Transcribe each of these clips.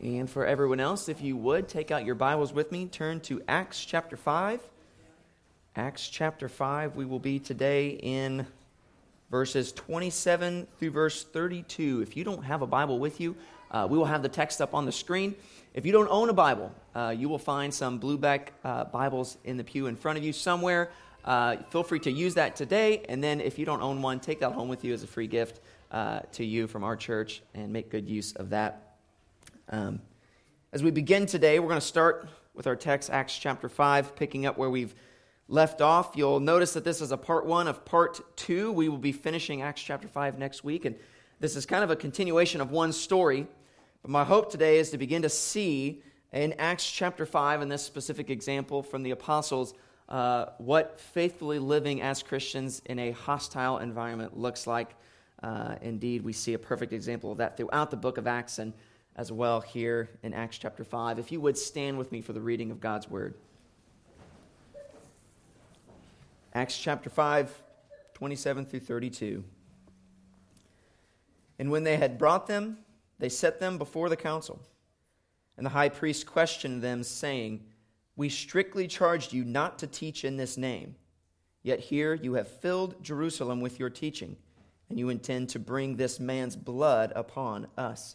And for everyone else, if you would, take out your Bibles with me, turn to Acts chapter 5. Acts chapter 5, we will be today in verses 27 through verse 32. If you don't have a Bible with you, uh, we will have the text up on the screen. If you don't own a Bible, uh, you will find some blueback uh, Bibles in the pew in front of you somewhere. Uh, feel free to use that today. And then if you don't own one, take that home with you as a free gift uh, to you from our church and make good use of that. Um, as we begin today, we're going to start with our text, Acts chapter 5, picking up where we've left off. You'll notice that this is a part one of part two. We will be finishing Acts chapter 5 next week. And this is kind of a continuation of one story. But my hope today is to begin to see in Acts chapter 5, in this specific example from the apostles, uh, what faithfully living as Christians in a hostile environment looks like. Uh, indeed, we see a perfect example of that throughout the book of Acts and as well here in Acts chapter 5. If you would stand with me for the reading of God's word. Acts chapter 5, 27 through 32. And when they had brought them, they set them before the council. And the high priest questioned them, saying, We strictly charged you not to teach in this name. Yet here you have filled Jerusalem with your teaching, and you intend to bring this man's blood upon us.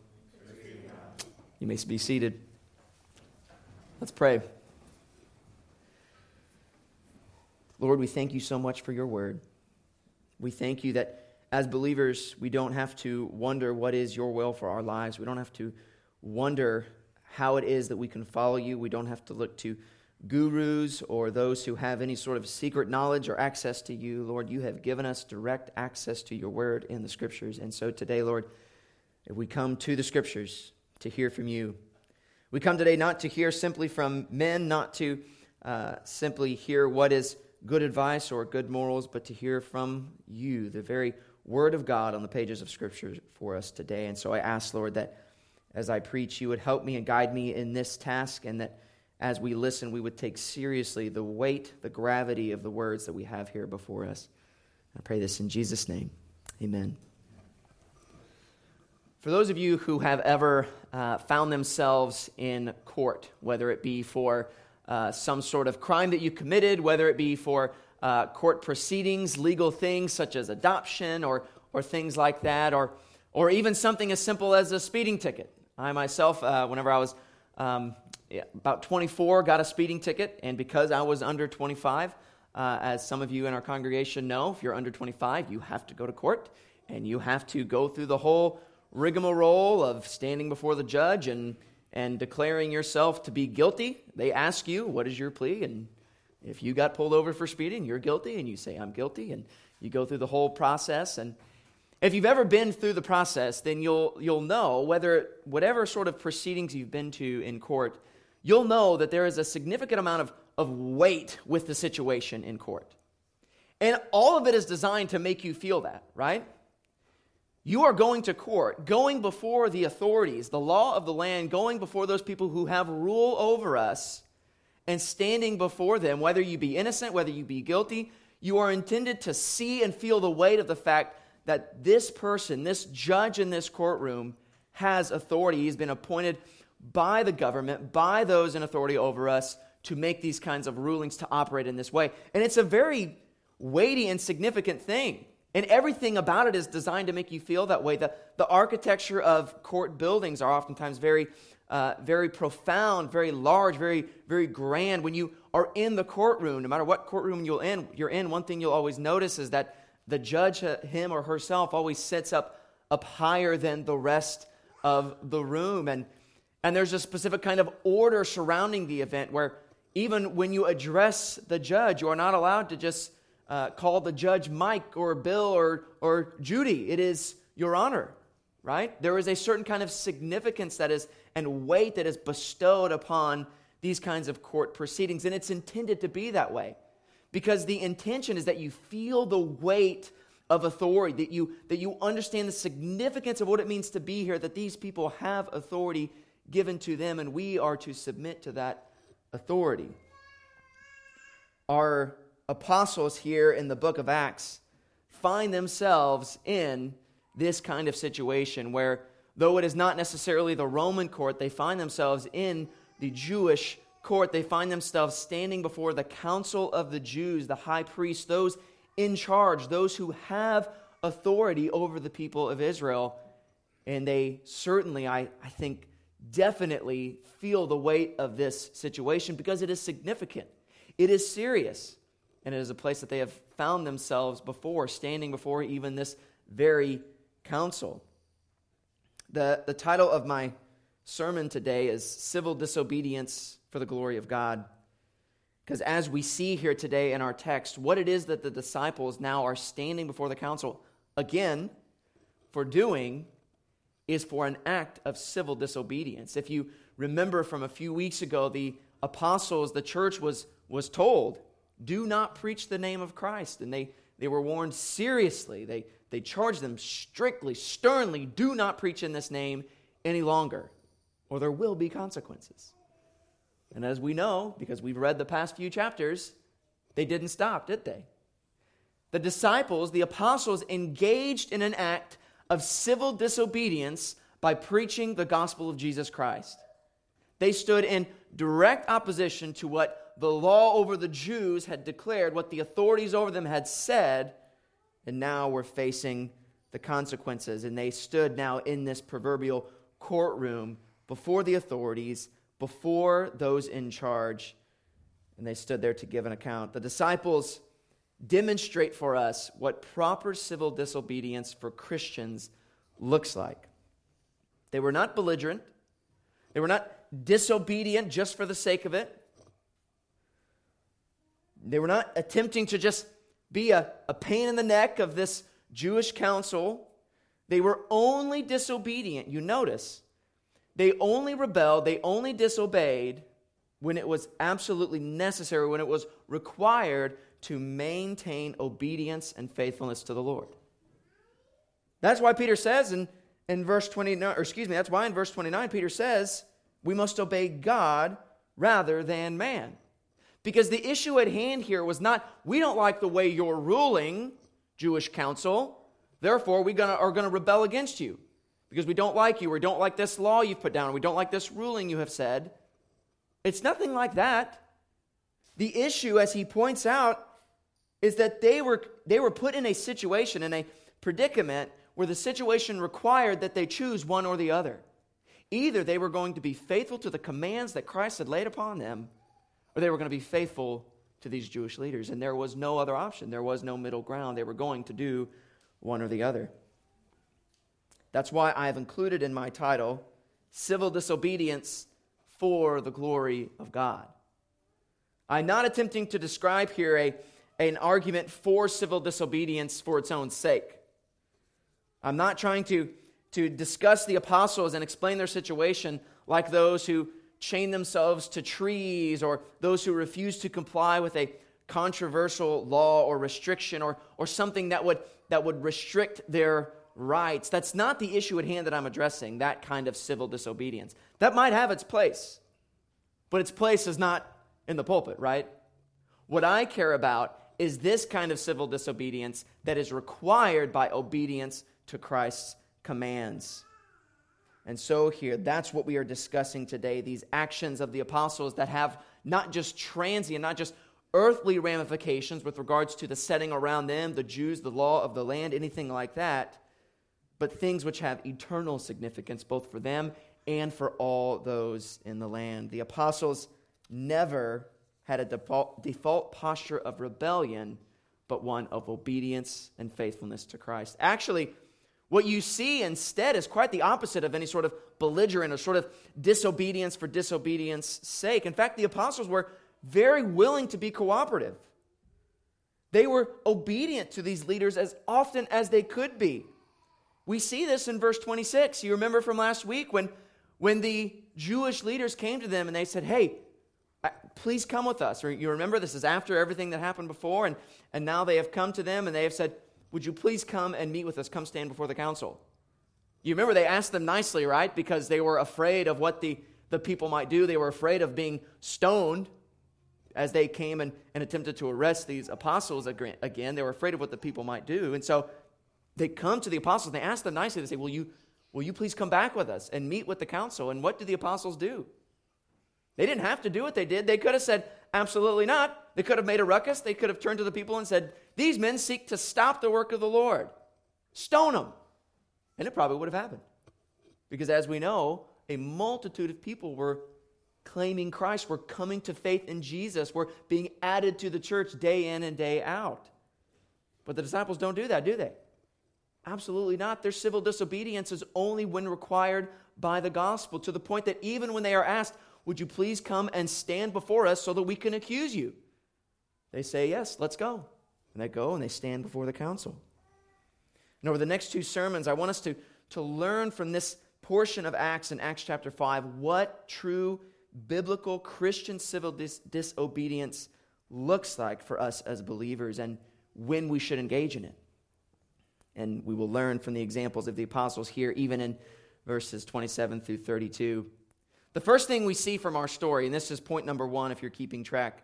You may be seated. Let's pray. Lord, we thank you so much for your word. We thank you that as believers, we don't have to wonder what is your will for our lives. We don't have to wonder how it is that we can follow you. We don't have to look to gurus or those who have any sort of secret knowledge or access to you. Lord, you have given us direct access to your word in the scriptures. And so today, Lord, if we come to the scriptures to hear from you, we come today not to hear simply from men, not to uh, simply hear what is good advice or good morals, but to hear from you, the very Word of God on the pages of Scripture for us today. And so I ask, Lord, that as I preach, you would help me and guide me in this task, and that as we listen, we would take seriously the weight, the gravity of the words that we have here before us. I pray this in Jesus' name. Amen. For those of you who have ever uh, found themselves in court, whether it be for uh, some sort of crime that you committed, whether it be for uh, court proceedings, legal things such as adoption or, or things like that, or, or even something as simple as a speeding ticket. I myself, uh, whenever I was um, yeah, about 24, got a speeding ticket, and because I was under 25, uh, as some of you in our congregation know, if you're under 25, you have to go to court and you have to go through the whole rigmarole of standing before the judge and, and declaring yourself to be guilty. They ask you, What is your plea? And if you got pulled over for speeding, you're guilty, and you say, I'm guilty, and you go through the whole process. And if you've ever been through the process, then you'll, you'll know whether, whatever sort of proceedings you've been to in court, you'll know that there is a significant amount of, of weight with the situation in court. And all of it is designed to make you feel that, right? You are going to court, going before the authorities, the law of the land, going before those people who have rule over us and standing before them, whether you be innocent, whether you be guilty, you are intended to see and feel the weight of the fact that this person, this judge in this courtroom, has authority. He's been appointed by the government, by those in authority over us, to make these kinds of rulings, to operate in this way. And it's a very weighty and significant thing. And everything about it is designed to make you feel that way. The, the architecture of court buildings are oftentimes very uh, very profound, very large, very, very grand. When you are in the courtroom, no matter what courtroom you're in, you're in, one thing you'll always notice is that the judge, uh, him or herself, always sits up, up higher than the rest of the room. And, and there's a specific kind of order surrounding the event where even when you address the judge, you are not allowed to just uh, call the judge Mike or Bill or, or Judy. It is your honor. right? There is a certain kind of significance that is and weight that is bestowed upon these kinds of court proceedings, and it's intended to be that way because the intention is that you feel the weight of authority, that you, that you understand the significance of what it means to be here, that these people have authority given to them, and we are to submit to that authority. Our apostles here in the book of Acts find themselves in this kind of situation where, though it is not necessarily the Roman court, they find themselves in the Jewish court. They find themselves standing before the council of the Jews, the high priest, those in charge, those who have authority over the people of Israel. And they certainly, I, I think, definitely feel the weight of this situation because it is significant. It is serious. And it is a place that they have found themselves before, standing before even this very council. The, the title of my sermon today is Civil Disobedience for the Glory of God. Because as we see here today in our text, what it is that the disciples now are standing before the council again for doing is for an act of civil disobedience. If you remember from a few weeks ago, the apostles, the church was, was told, do not preach the name of Christ. And they, they were warned seriously. They, they charged them strictly, sternly, do not preach in this name any longer, or there will be consequences. And as we know, because we've read the past few chapters, they didn't stop, did they? The disciples, the apostles, engaged in an act of civil disobedience by preaching the gospel of Jesus Christ. They stood in direct opposition to what the law over the Jews had declared, what the authorities over them had said, and now were facing the consequences. And they stood now in this proverbial courtroom before the authorities, before those in charge, and they stood there to give an account. The disciples demonstrate for us what proper civil disobedience for Christians looks like. They were not belligerent, they were not disobedient just for the sake of it. They were not attempting to just be a, a pain in the neck of this Jewish council. They were only disobedient. You notice, they only rebelled, they only disobeyed when it was absolutely necessary, when it was required to maintain obedience and faithfulness to the Lord. That's why Peter says in, in verse 29, or excuse me, that's why in verse 29, Peter says, we must obey God rather than man. Because the issue at hand here was not, we don't like the way you're ruling, Jewish council, therefore we gonna, are going to rebel against you. Because we don't like you, or we don't like this law you've put down, or we don't like this ruling you have said. It's nothing like that. The issue, as he points out, is that they were, they were put in a situation, in a predicament, where the situation required that they choose one or the other. Either they were going to be faithful to the commands that Christ had laid upon them, or they were going to be faithful to these Jewish leaders. And there was no other option, there was no middle ground. They were going to do one or the other. That's why I have included in my title Civil Disobedience for the Glory of God. I'm not attempting to describe here a, an argument for civil disobedience for its own sake. I'm not trying to, to discuss the apostles and explain their situation like those who chain themselves to trees or those who refuse to comply with a controversial law or restriction or, or something that would, that would restrict their rights. That's not the issue at hand that I'm addressing, that kind of civil disobedience. That might have its place, but its place is not in the pulpit, right? What I care about is this kind of civil disobedience that is required by obedience to Christ's commands. And so, here, that's what we are discussing today these actions of the apostles that have not just transient, not just earthly ramifications with regards to the setting around them, the Jews, the law of the land, anything like that, but things which have eternal significance both for them and for all those in the land. The apostles never had a default, default posture of rebellion, but one of obedience and faithfulness to Christ. Actually, what you see instead is quite the opposite of any sort of belligerent or sort of disobedience for disobedience sake. In fact, the apostles were very willing to be cooperative. They were obedient to these leaders as often as they could be. We see this in verse 26. You remember from last week when, when the Jewish leaders came to them and they said, Hey, please come with us. You remember this is after everything that happened before, and, and now they have come to them and they have said, Would you please come and meet with us? Come stand before the council. You remember they asked them nicely, right? Because they were afraid of what the, the people might do. They were afraid of being stoned as they came and, and attempted to arrest these apostles again. They were afraid of what the people might do. And so they come to the apostles they ask them nicely. They say, Will you, will you please come back with us and meet with the council? And what do the apostles do? They didn't have to do what they did. They could have said, Absolutely not. They could have made a ruckus. They could have turned to the people and said, These men seek to stop the work of the Lord. Stone them. And it probably would have happened. Because as we know, a multitude of people were claiming Christ, were coming to faith in Jesus, were being added to the church day in and day out. But the disciples don't do that, do they? Absolutely not. Their civil disobedience is only when required by the gospel, to the point that even when they are asked, Would you please come and stand before us so that we can accuse you? They say, Yes, let's go. And they go and they stand before the council. And over the next two sermons, I want us to, to learn from this portion of Acts in Acts chapter 5 what true biblical Christian civil dis- disobedience looks like for us as believers and when we should engage in it. And we will learn from the examples of the apostles here, even in verses 27 through 32. The first thing we see from our story, and this is point number one if you're keeping track,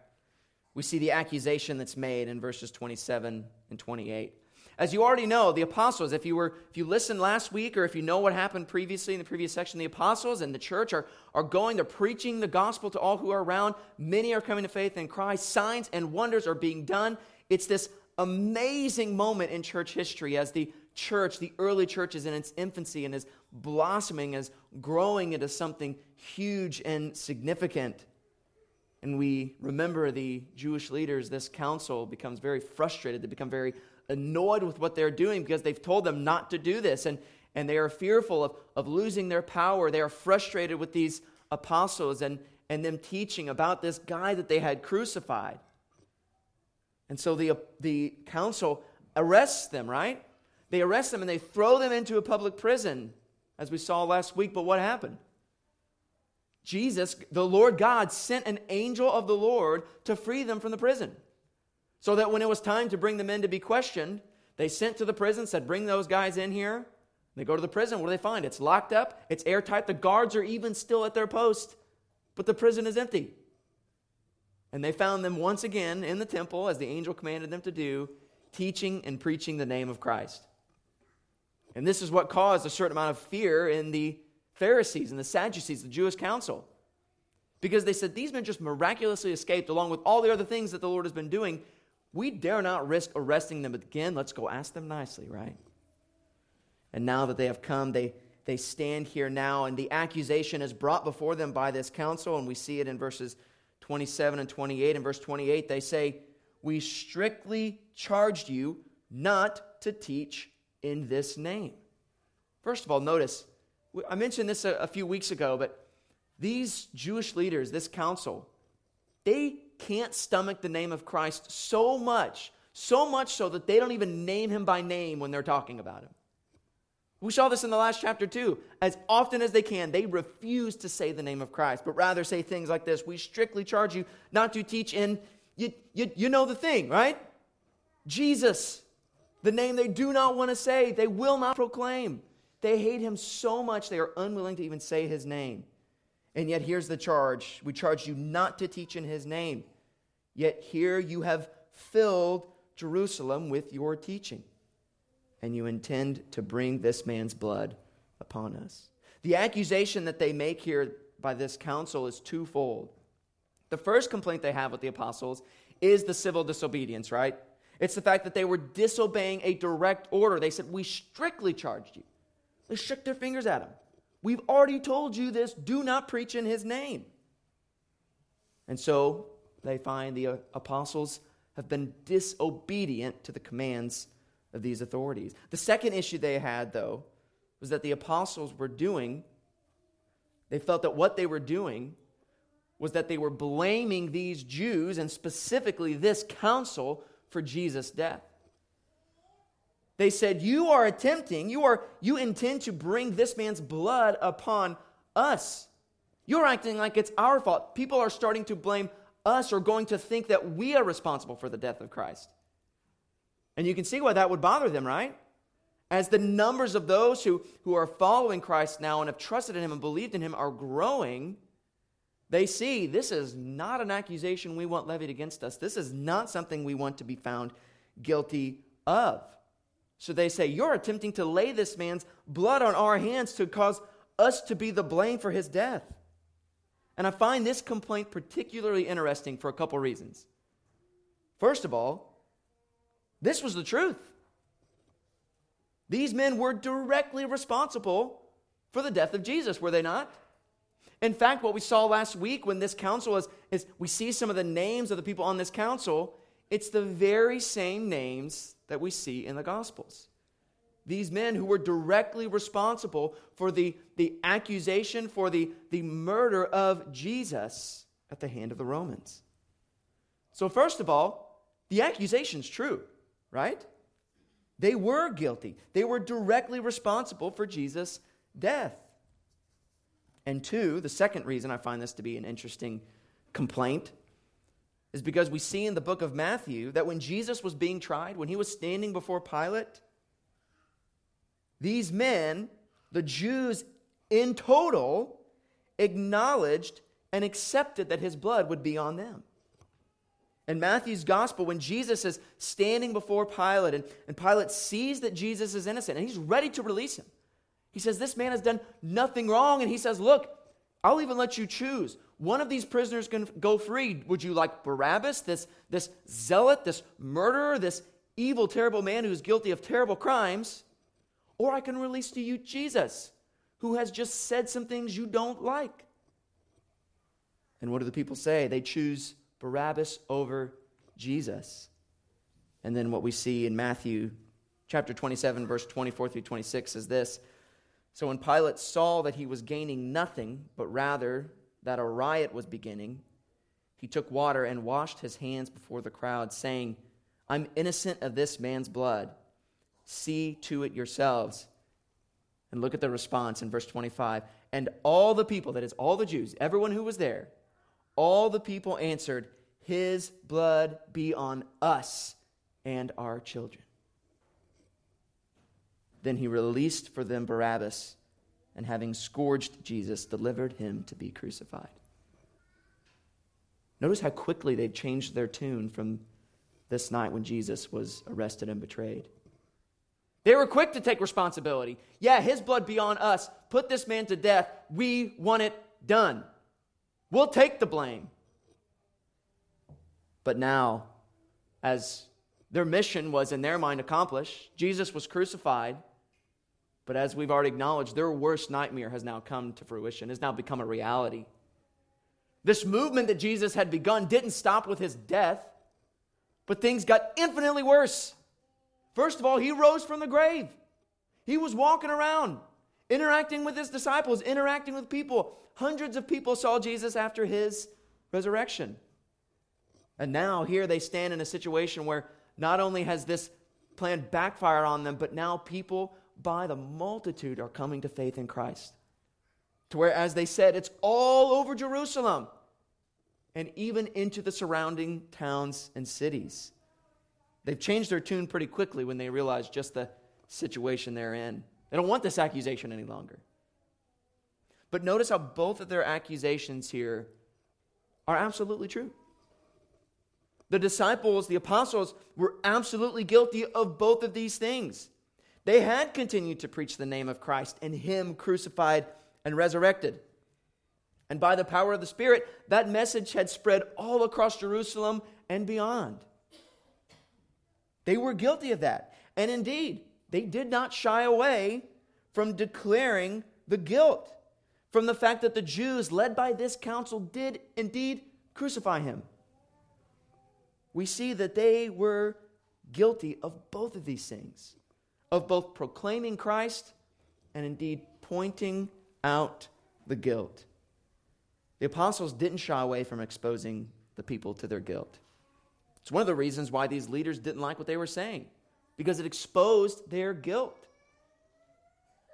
we see the accusation that's made in verses 27 and 28. As you already know, the apostles, if you were if you listened last week or if you know what happened previously in the previous section, the apostles and the church are, are going, they're preaching the gospel to all who are around. Many are coming to faith in Christ. Signs and wonders are being done. It's this amazing moment in church history as the church, the early church is in its infancy and is blossoming, is growing into something huge and significant. And we remember the Jewish leaders, this council becomes very frustrated. They become very annoyed with what they're doing because they've told them not to do this. And, and they are fearful of, of losing their power. They are frustrated with these apostles and, and them teaching about this guy that they had crucified. And so the, the council arrests them, right? They arrest them and they throw them into a public prison, as we saw last week. But what happened? Jesus, the Lord God, sent an angel of the Lord to free them from the prison. So that when it was time to bring the men to be questioned, they sent to the prison, said, Bring those guys in here. They go to the prison. What do they find? It's locked up, it's airtight. The guards are even still at their post, but the prison is empty. And they found them once again in the temple, as the angel commanded them to do, teaching and preaching the name of Christ. And this is what caused a certain amount of fear in the Pharisees and the Sadducees, the Jewish council. Because they said, These men just miraculously escaped along with all the other things that the Lord has been doing. We dare not risk arresting them again. Let's go ask them nicely, right? And now that they have come, they, they stand here now, and the accusation is brought before them by this council, and we see it in verses 27 and 28. In verse 28, they say, We strictly charged you not to teach in this name. First of all, notice, I mentioned this a, a few weeks ago, but these Jewish leaders, this council, they can't stomach the name of Christ so much, so much so that they don't even name him by name when they're talking about him. We saw this in the last chapter too. As often as they can, they refuse to say the name of Christ, but rather say things like this We strictly charge you not to teach in, you, you, you know the thing, right? Jesus, the name they do not want to say, they will not proclaim. They hate him so much they are unwilling to even say his name. And yet, here's the charge we charge you not to teach in his name. Yet, here you have filled Jerusalem with your teaching, and you intend to bring this man's blood upon us. The accusation that they make here by this council is twofold. The first complaint they have with the apostles is the civil disobedience, right? It's the fact that they were disobeying a direct order. They said, We strictly charged you. They shook their fingers at him. We've already told you this. Do not preach in his name. And so they find the uh, apostles have been disobedient to the commands of these authorities. The second issue they had, though, was that the apostles were doing, they felt that what they were doing was that they were blaming these Jews and specifically this council for Jesus' death. They said, You are attempting, you, are, you intend to bring this man's blood upon us. You're acting like it's our fault. People are starting to blame us or going to think that we are responsible for the death of Christ. And you can see why that would bother them, right? As the numbers of those who, who are following Christ now and have trusted in him and believed in him are growing, they see this is not an accusation we want levied against us. This is not something we want to be found guilty of. So they say, You're attempting to lay this man's blood on our hands to cause us to be the blame for his death. And I find this complaint particularly interesting for a couple reasons. First of all, this was the truth. These men were directly responsible for the death of Jesus, were they not? In fact, what we saw last week when this council is, is we see some of the names of the people on this council, it's the very same names that we see in the Gospels. These men who were directly responsible for the, the accusation, for the, the murder of Jesus at the hand of the Romans. So, first of all, the accusation's true, right? They were guilty. They were directly responsible for Jesus' death. And two, the second reason I find this to be an interesting complaint is because we see in the book of Matthew that when Jesus was being tried, when he was standing before Pilate, these men, the Jews in total, acknowledged and accepted that his blood would be on them. In Matthew's gospel, when Jesus is standing before Pilate and, and Pilate sees that Jesus is innocent and he's ready to release him, he says, This man has done nothing wrong. And he says, Look, I'll even let you choose. One of these prisoners can go free. Would you like Barabbas, this, this zealot, this murderer, this evil, terrible man who's guilty of terrible crimes? Or I can release to you Jesus, who has just said some things you don't like. And what do the people say? They choose Barabbas over Jesus. And then what we see in Matthew chapter 27, verse 24 through 26 is this. So when Pilate saw that he was gaining nothing, but rather that a riot was beginning, he took water and washed his hands before the crowd, saying, I'm innocent of this man's blood. See to it yourselves. And look at the response in verse 25. And all the people, that is, all the Jews, everyone who was there, all the people answered, His blood be on us and our children. Then he released for them Barabbas, and having scourged Jesus, delivered him to be crucified. Notice how quickly they've changed their tune from this night when Jesus was arrested and betrayed. They were quick to take responsibility. Yeah, his blood be on us. Put this man to death. We want it done. We'll take the blame. But now, as their mission was in their mind accomplished, Jesus was crucified. But as we've already acknowledged, their worst nightmare has now come to fruition, has now become a reality. This movement that Jesus had begun didn't stop with his death, but things got infinitely worse. First of all, he rose from the grave. He was walking around, interacting with his disciples, interacting with people. Hundreds of people saw Jesus after his resurrection. And now, here they stand in a situation where not only has this plan backfired on them, but now people by the multitude are coming to faith in Christ. To where, as they said, it's all over Jerusalem and even into the surrounding towns and cities. They've changed their tune pretty quickly when they realize just the situation they're in. They don't want this accusation any longer. But notice how both of their accusations here are absolutely true. The disciples, the apostles, were absolutely guilty of both of these things. They had continued to preach the name of Christ and Him crucified and resurrected. And by the power of the Spirit, that message had spread all across Jerusalem and beyond. They were guilty of that. And indeed, they did not shy away from declaring the guilt from the fact that the Jews, led by this council, did indeed crucify him. We see that they were guilty of both of these things of both proclaiming Christ and indeed pointing out the guilt. The apostles didn't shy away from exposing the people to their guilt. It's one of the reasons why these leaders didn't like what they were saying. because it exposed their guilt.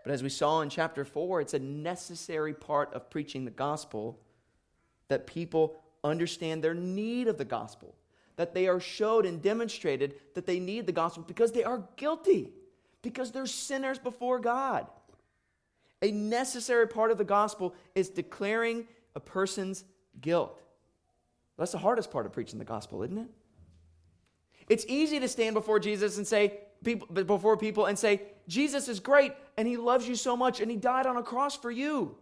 But as we saw in chapter 4, it's a necessary part of preaching the gospel that people understand their need of the gospel, that they are showed and demonstrated that they need the gospel because they are guilty, because they're sinners before God. A necessary part of the gospel is declaring a person's guilt. That's the hardest part of preaching the gospel, isn't it? It's easy to stand before Jesus and say, people, before people and say, Jesus is great and he loves you so much and he died on a cross for you.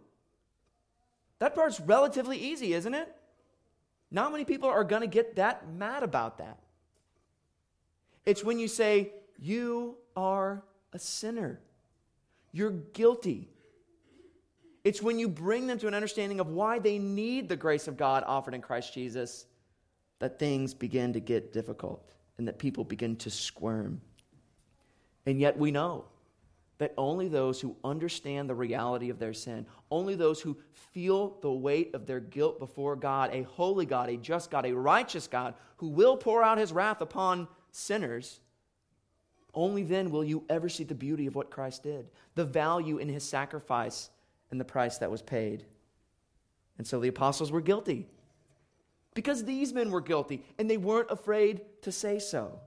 That part's relatively easy, isn't it? Not many people are going to get that mad about that. It's when you say, You are a sinner, you're guilty. It's when you bring them to an understanding of why they need the grace of God offered in Christ Jesus that things begin to get difficult and that people begin to squirm. And yet we know that only those who understand the reality of their sin, only those who feel the weight of their guilt before God, a holy God, a just God, a righteous God, who will pour out his wrath upon sinners, only then will you ever see the beauty of what Christ did, the value in his sacrifice and the price that was paid. And so the apostles were guilty because these men were guilty and they weren't afraid to say so.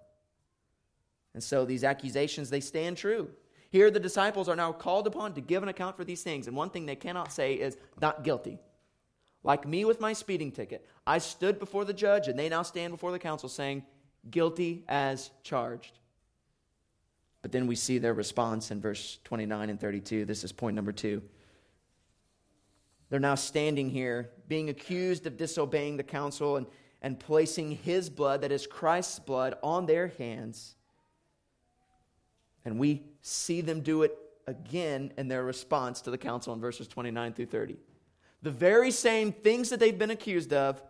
And so these accusations, they stand true. Here, the disciples are now called upon to give an account for these things. And one thing they cannot say is, not guilty. Like me with my speeding ticket, I stood before the judge, and they now stand before the council saying, guilty as charged. But then we see their response in verse 29 and 32. This is point number two. They're now standing here, being accused of disobeying the council and, and placing his blood, that is Christ's blood, on their hands. And we see them do it again in their response to the council in verses 29 through 30. The very same things that they've been accused of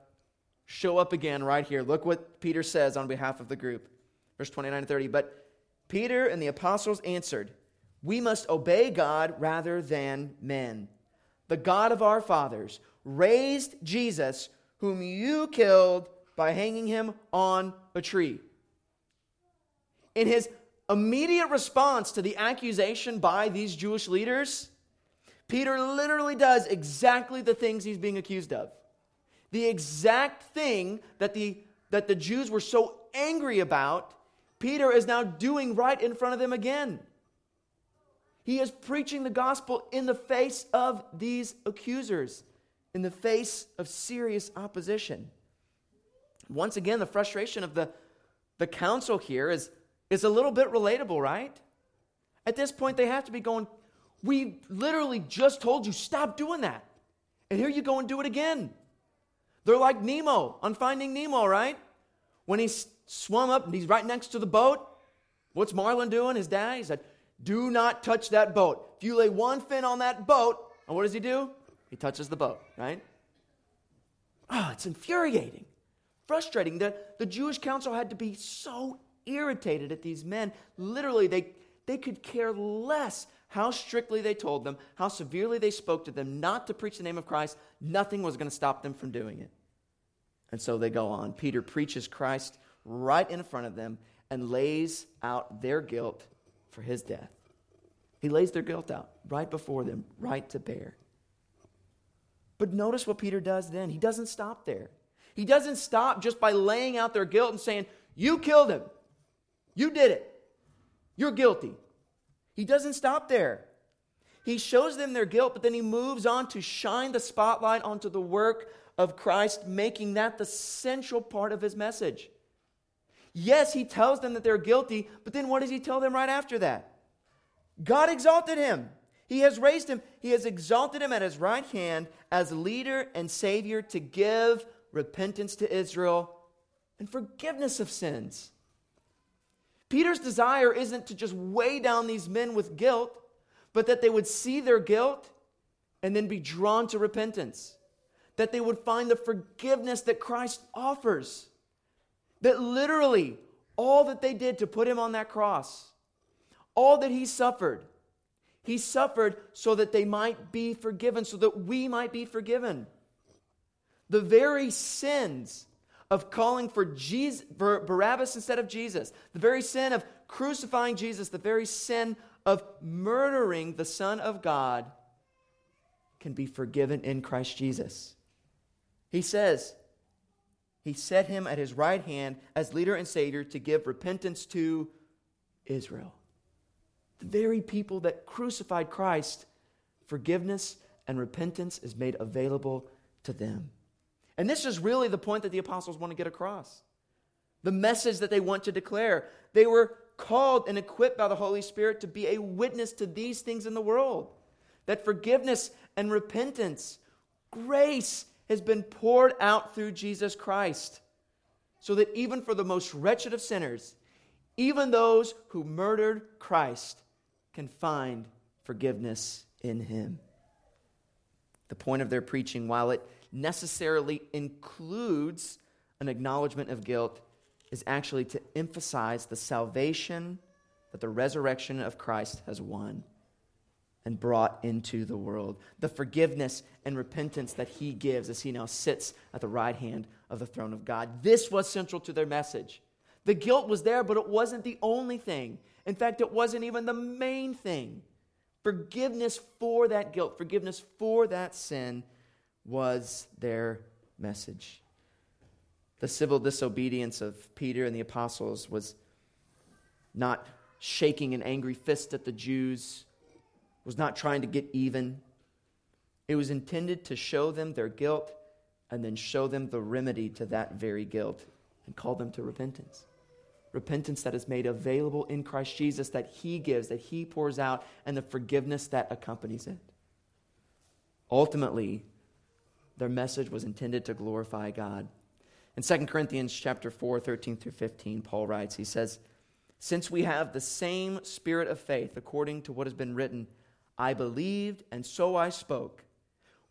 show up again right here. Look what Peter says on behalf of the group. Verse 29 and 30. But Peter and the apostles answered, We must obey God rather than men. The God of our fathers raised Jesus, whom you killed by hanging him on a tree. In his immediate response to the accusation by these Jewish leaders, Peter literally does exactly the things he's being accused of. The exact thing that the, that the Jews were so angry about, Peter is now doing right in front of them again. He is preaching the gospel in the face of these accusers, in the face of serious opposition. Once again, the frustration of the, the council here is is a little bit relatable, right? At this point, they have to be going, We literally just told you, stop doing that. And here you go and do it again. They're like Nemo on Finding Nemo, right? When he swam up and he's right next to the boat, what's Marlin doing? His dad, he said, Do not touch that boat. If you lay one fin on that boat, and what does he do? He touches the boat, right? Oh, it's infuriating, frustrating. The, the Jewish council had to be so irritated at these men. Literally, they, they could care less how strictly they told them, how severely they spoke to them not to preach the name of Christ. Nothing was going to stop them from doing it. And so they go on. Peter preaches Christ right in front of them and lays out their guilt for his death. He lays their guilt out right before them, right to bear. But notice what Peter does then. He doesn't stop there. He doesn't stop just by laying out their guilt and saying, You killed him. You did it. You're guilty. He doesn't stop there. He shows them their guilt, but then he moves on to shine the spotlight onto the work of Christ, making that the central part of his message. Yes, he tells them that they're guilty, but then what does he tell them right after that? God exalted him. He has raised him. He has exalted him at his right hand as leader and savior to give repentance to Israel and forgiveness of sins. Peter's desire isn't to just weigh down these men with guilt, but that they would see their guilt and then be drawn to repentance. That they would find the forgiveness that Christ offers. That literally all that they did to put him on that cross, all that he suffered, he suffered so that they might be forgiven, so that we might be forgiven. The very sins of calling for, Jesus, Barabbas instead of Jesus, the very sin of crucifying Jesus, the very sin of murdering the Son of God, can be forgiven in Christ Jesus. He says, He set him at his right hand as leader and Savior to give repentance to Israel. The very people that crucified Christ, forgiveness and repentance is made available to them. And this is really the point that the apostles want to get across. The message that they want to declare. They were called and equipped by the Holy Spirit to be a witness to these things in the world. That forgiveness and repentance, grace has been poured out through Jesus Christ. So that even for the most wretched of sinners, even those who murdered Christ can find forgiveness in him. The point of their preaching, while it necessarily includes an acknowledgement of guilt, is actually to emphasize the salvation that the resurrection of Christ has won and brought into the world, the forgiveness and repentance that he gives as he now sits at the right hand of the throne of God. This was central to their message. The guilt was there, but it wasn't the only thing. In fact, it wasn't even the main thing. Forgiveness for that guilt, forgiveness for that sin was their message. The civil disobedience of Peter and the apostles was not shaking an angry fist at the Jews, was not trying to get even. It was intended to show them their guilt and then show them the remedy to that very guilt and call them to repentance. Repentance that is made available in Christ Jesus, that He gives, that He pours out, and the forgiveness that accompanies it. Ultimately, their message was intended to glorify God. In 2 Corinthians chapter 4, 13 through 15, Paul writes, he says, Since we have the same spirit of faith, according to what has been written, I believed, and so I spoke.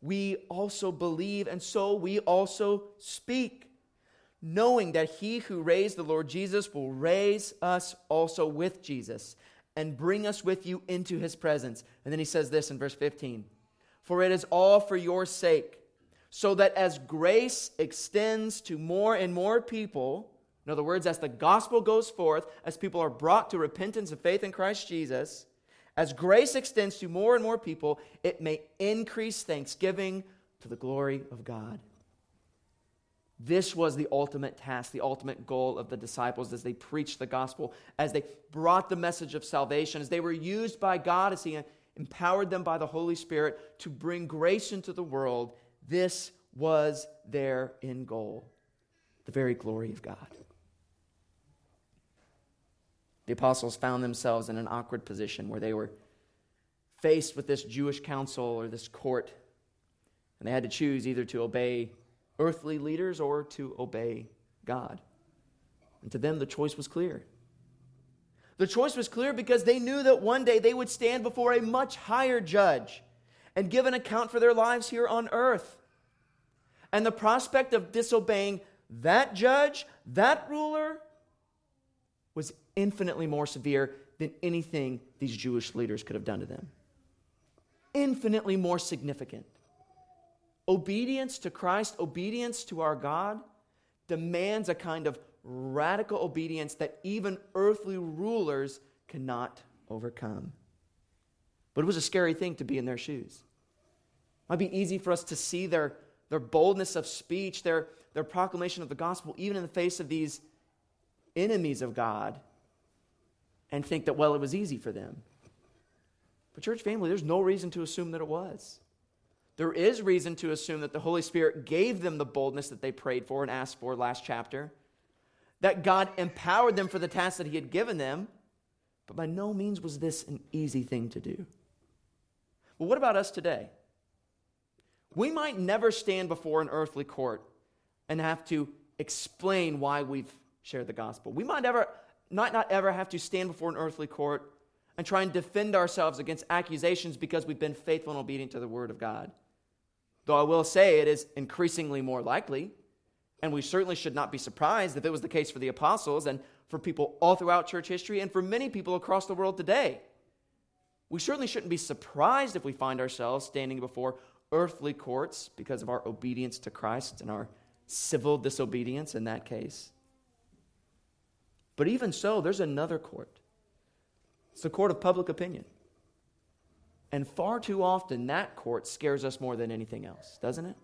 We also believe, and so we also speak, knowing that he who raised the Lord Jesus will raise us also with Jesus and bring us with you into his presence. And then he says this in verse 15 For it is all for your sake so that as grace extends to more and more people, in other words, as the gospel goes forth, as people are brought to repentance and faith in Christ Jesus, as grace extends to more and more people, it may increase thanksgiving to the glory of God. This was the ultimate task, the ultimate goal of the disciples as they preached the gospel, as they brought the message of salvation, as they were used by God, as He empowered them by the Holy Spirit to bring grace into the world this was their end goal the very glory of God. The apostles found themselves in an awkward position where they were faced with this Jewish council or this court, and they had to choose either to obey earthly leaders or to obey God. And to them, the choice was clear. The choice was clear because they knew that one day they would stand before a much higher judge and give an account for their lives here on earth. And the prospect of disobeying that judge, that ruler, was infinitely more severe than anything these Jewish leaders could have done to them. Infinitely more significant. Obedience to Christ, obedience to our God, demands a kind of radical obedience that even earthly rulers cannot overcome. But it was a scary thing to be in their shoes. It might be easy for us to see their, their boldness of speech, their, their proclamation of the gospel, even in the face of these enemies of God, and think that, well, it was easy for them. But, church family, there's no reason to assume that it was. There is reason to assume that the Holy Spirit gave them the boldness that they prayed for and asked for last chapter, that God empowered them for the task that He had given them, but by no means was this an easy thing to do. Well, what about us today? We might never stand before an earthly court and have to explain why we've shared the gospel. We might never, not, not ever have to stand before an earthly court and try and defend ourselves against accusations because we've been faithful and obedient to the word of God. Though I will say it is increasingly more likely, and we certainly should not be surprised if it was the case for the apostles and for people all throughout church history and for many people across the world today. We certainly shouldn't be surprised if we find ourselves standing before earthly courts because of our obedience to Christ and our civil disobedience in that case. But even so, there's another court. It's the court of public opinion. And far too often, that court scares us more than anything else, doesn't it?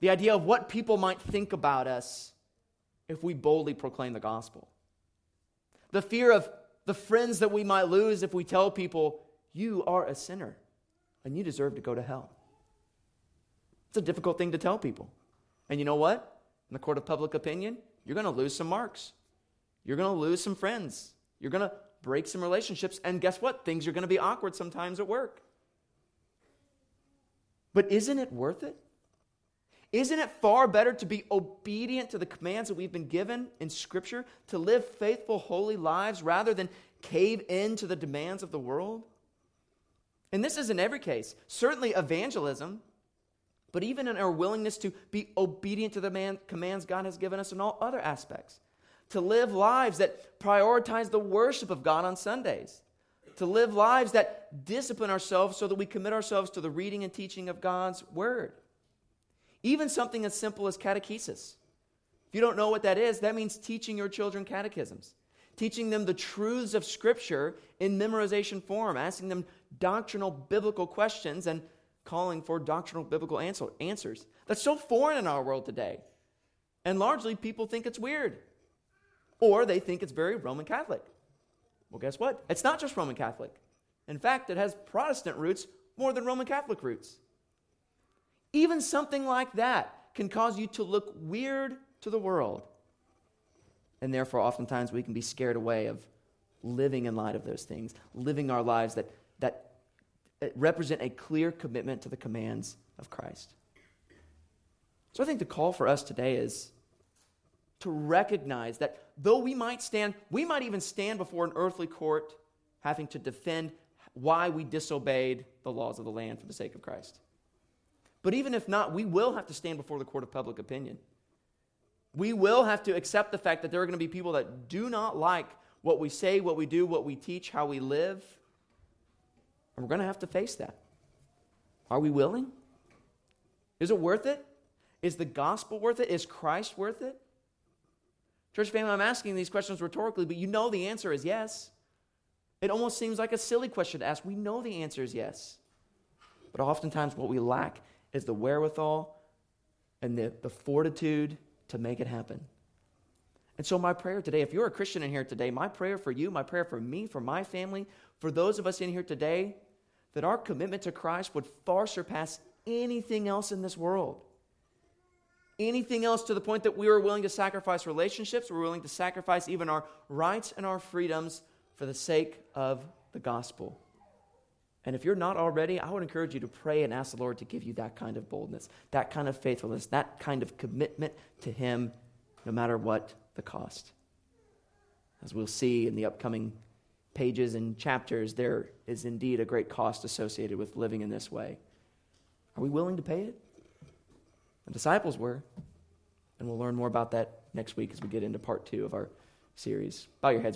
The idea of what people might think about us if we boldly proclaim the gospel. The fear of the friends that we might lose if we tell people, you are a sinner and you deserve to go to hell. It's a difficult thing to tell people. And you know what? In the court of public opinion, you're going to lose some marks. You're going to lose some friends. You're going to break some relationships. And guess what? Things are going to be awkward sometimes at work. But isn't it worth it? Isn't it far better to be obedient to the commands that we've been given in Scripture, to live faithful, holy lives rather than cave in to the demands of the world? And this is in every case. Certainly evangelism, but even in our willingness to be obedient to the man, commands God has given us in all other aspects. To live lives that prioritize the worship of God on Sundays. To live lives that discipline ourselves so that we commit ourselves to the reading and teaching of God's Word. Even something as simple as catechesis. If you don't know what that is, that means teaching your children catechisms, teaching them the truths of Scripture in memorization form, asking them doctrinal biblical questions, and calling for doctrinal biblical answer, answers. That's so foreign in our world today. And largely, people think it's weird, or they think it's very Roman Catholic. Well, guess what? It's not just Roman Catholic. In fact, it has Protestant roots more than Roman Catholic roots. Even something like that can cause you to look weird to the world. And therefore, oftentimes we can be scared away of living in light of those things, living our lives that, that represent a clear commitment to the commands of Christ. So I think the call for us today is to recognize that though we might stand, we might even stand before an earthly court having to defend why we disobeyed the laws of the land for the sake of Christ. But even if not, we will have to stand before the court of public opinion. We will have to accept the fact that there are going to be people that do not like what we say, what we do, what we teach, how we live. And we're going to have to face that. Are we willing? Is it worth it? Is the gospel worth it? Is Christ worth it? Church family, I'm asking these questions rhetorically, but you know the answer is yes. It almost seems like a silly question to ask. We know the answer is yes. But oftentimes, what we lack is the wherewithal and the, the fortitude to make it happen. And so, my prayer today, if you're a Christian in here today, my prayer for you, my prayer for me, for my family, for those of us in here today, that our commitment to Christ would far surpass anything else in this world. Anything else to the point that we are willing to sacrifice relationships, we're willing to sacrifice even our rights and our freedoms for the sake of the gospel. And if you're not already, I would encourage you to pray and ask the Lord to give you that kind of boldness, that kind of faithfulness, that kind of commitment to Him, no matter what the cost. As we'll see in the upcoming pages and chapters, there is indeed a great cost associated with living in this way. Are we willing to pay it? The disciples were. And we'll learn more about that next week as we get into part two of our series. Bow your heads.